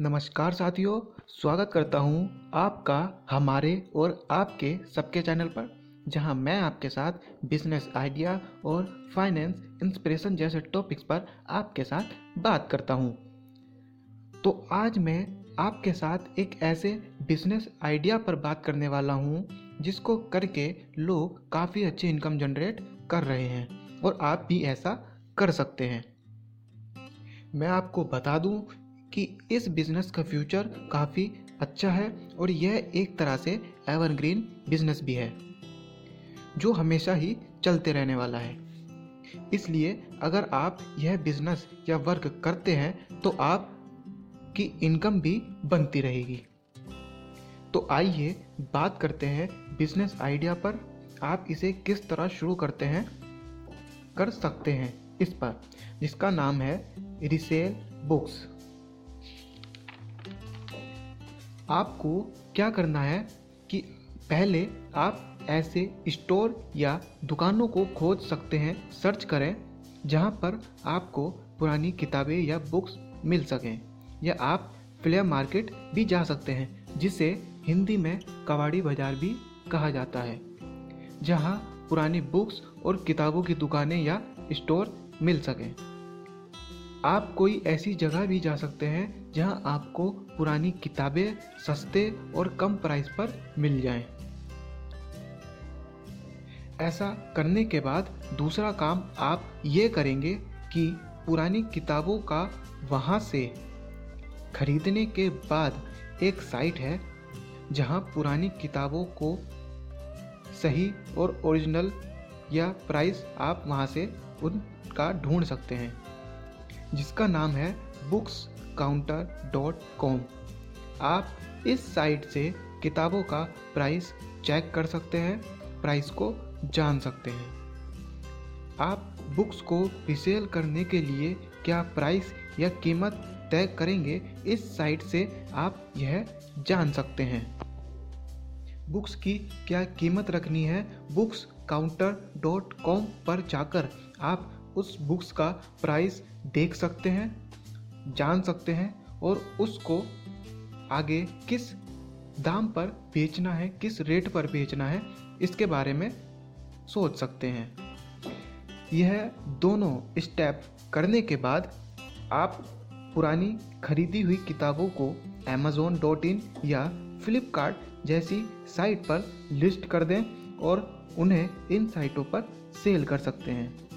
नमस्कार साथियों, स्वागत करता हूँ आपका, हमारे और आपके सबके चैनल पर, जहाँ मैं आपके साथ बिज़नेस आइडिया और फाइनेंस इंस्पिरेशन जैसे टॉपिक्स पर आपके साथ बात करता हूँ। तो आज मैं आपके साथ एक ऐसे बिज़नेस आइडिया पर बात करने वाला हूँ, जिसको करके लोग काफ़ी अच्छी इनकम जनरेट कर रहे हैं और आप भी ऐसा कर सकते हैं। मैं आपको बता दूँ कि इस बिज़नेस का फ्यूचर काफ़ी अच्छा है और यह एक तरह से एवरग्रीन बिज़नेस भी है, जो हमेशा ही चलते रहने वाला है। इसलिए अगर आप यह बिज़नेस या वर्क करते हैं तो आप की इनकम भी बनती रहेगी। तो आइए बात करते हैं बिज़नेस आइडिया पर। आप इसे किस तरह शुरू करते हैं, कर सकते हैं इस पर, जिसका नाम है रिसेल बुक्स। आपको क्या करना है कि पहले आप ऐसे स्टोर या दुकानों को खोज सकते हैं, सर्च करें, जहाँ पर आपको पुरानी किताबें या बुक्स मिल सकें, या आप फ्लेयर मार्केट भी जा सकते हैं, जिसे हिंदी में कबाड़ी बाज़ार भी कहा जाता है, जहाँ पुरानी बुक्स और किताबों की दुकानें या स्टोर मिल सकें। आप कोई ऐसी जगह भी जा सकते हैं जहाँ आपको पुरानी किताबें सस्ते और कम प्राइस पर मिल जाएँ। ऐसा करने के बाद दूसरा काम आप ये करेंगे कि पुरानी किताबों का वहाँ से खरीदने के बाद एक साइट है जहाँ पुरानी किताबों को सही और ओरिजिनल या प्राइस आप वहाँ से उनका ढूंढ सकते हैं जिसका नाम है बुक्स काउंटर डॉट कॉम आप इस साइट से किताबों का प्राइस चेक कर सकते हैं प्राइस को जान सकते हैं। आप बुक्स को रिसेल करने के लिए क्या प्राइस या कीमत तय करेंगे, इस साइट से आप यह जान सकते हैं। बुक्स की क्या कीमत रखनी है बुक्स काउंटर डॉट कॉम पर जाकर आप उस बुक्स का प्राइस देख सकते हैं, जान सकते हैं और उसको आगे किस दाम पर बेचना है, किस रेट पर बेचना है, इसके बारे में सोच सकते हैं। यह दोनों स्टेप करने के बाद आप पुरानी खरीदी हुई किताबों को अमेज़ोन डॉट इन या फ्लिपकार्ट जैसी साइट पर लिस्ट कर दें और उन्हें इन साइटों पर सेल कर सकते हैं।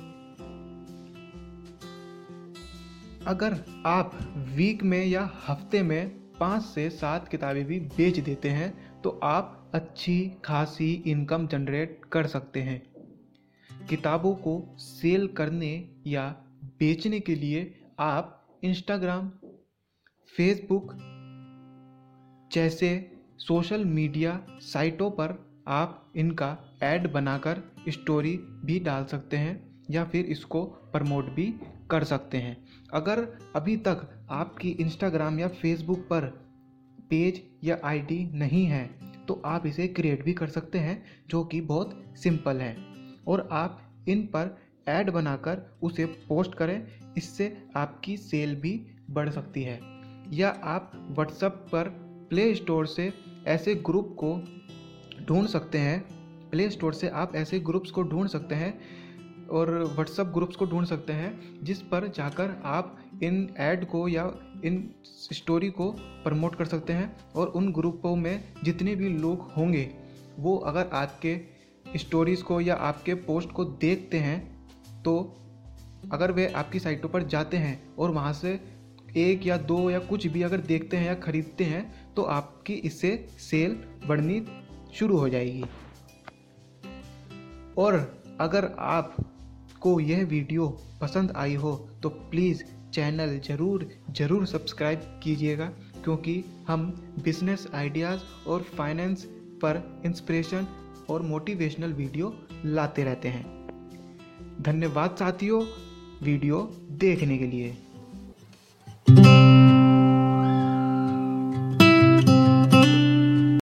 अगर आप वीक में या हफ़्ते में पाँच से सात किताबें भी बेच देते हैं तो आप अच्छी खासी इनकम जनरेट कर सकते हैं। किताबों को सेल करने या बेचने के लिए आप इंस्टाग्राम फेसबुक जैसे सोशल मीडिया साइटों पर आप इनका ऐड बनाकर स्टोरी भी डाल सकते हैं या फिर इसको प्रमोट भी कर सकते हैं। अगर अभी तक आपकी इंस्टाग्राम या फेसबुक पर पेज या आईडी नहीं है तो आप इसे क्रिएट भी कर सकते हैं, जो कि बहुत सिंपल है। और आप इन पर ऐड बनाकर उसे पोस्ट करें, इससे आपकी सेल भी बढ़ सकती है। या आप व्हाट्सएप पर प्ले स्टोर से ऐसे ग्रुप को ढूंढ सकते हैं। प्ले स्टोर से आप ऐसे ग्रुप्स को ढूंढ सकते हैं और व्हाट्सअप ग्रुप्स को ढूंढ सकते हैं, जिस पर जाकर आप इन ऐड को या इन स्टोरी को प्रमोट कर सकते हैं और उन ग्रुपों में जितने भी लोग होंगे, वो अगर आपके स्टोरीज़ को या आपके पोस्ट को देखते हैं तो अगर वे आपकी साइटों पर जाते हैं और वहाँ से एक या दो या कुछ भी अगर देखते हैं या ख़रीदते हैं तो आपकी इससे सेल बढ़नी शुरू हो जाएगी। और अगर आप को यह वीडियो पसंद आई हो तो प्लीज़ चैनल ज़रूर ज़रूर सब्सक्राइब कीजिएगा, क्योंकि हम बिज़नेस आइडियाज़ और फाइनेंस पर इंस्पिरेशन और मोटिवेशनल वीडियो लाते रहते हैं। धन्यवाद साथियों, वीडियो देखने के लिए।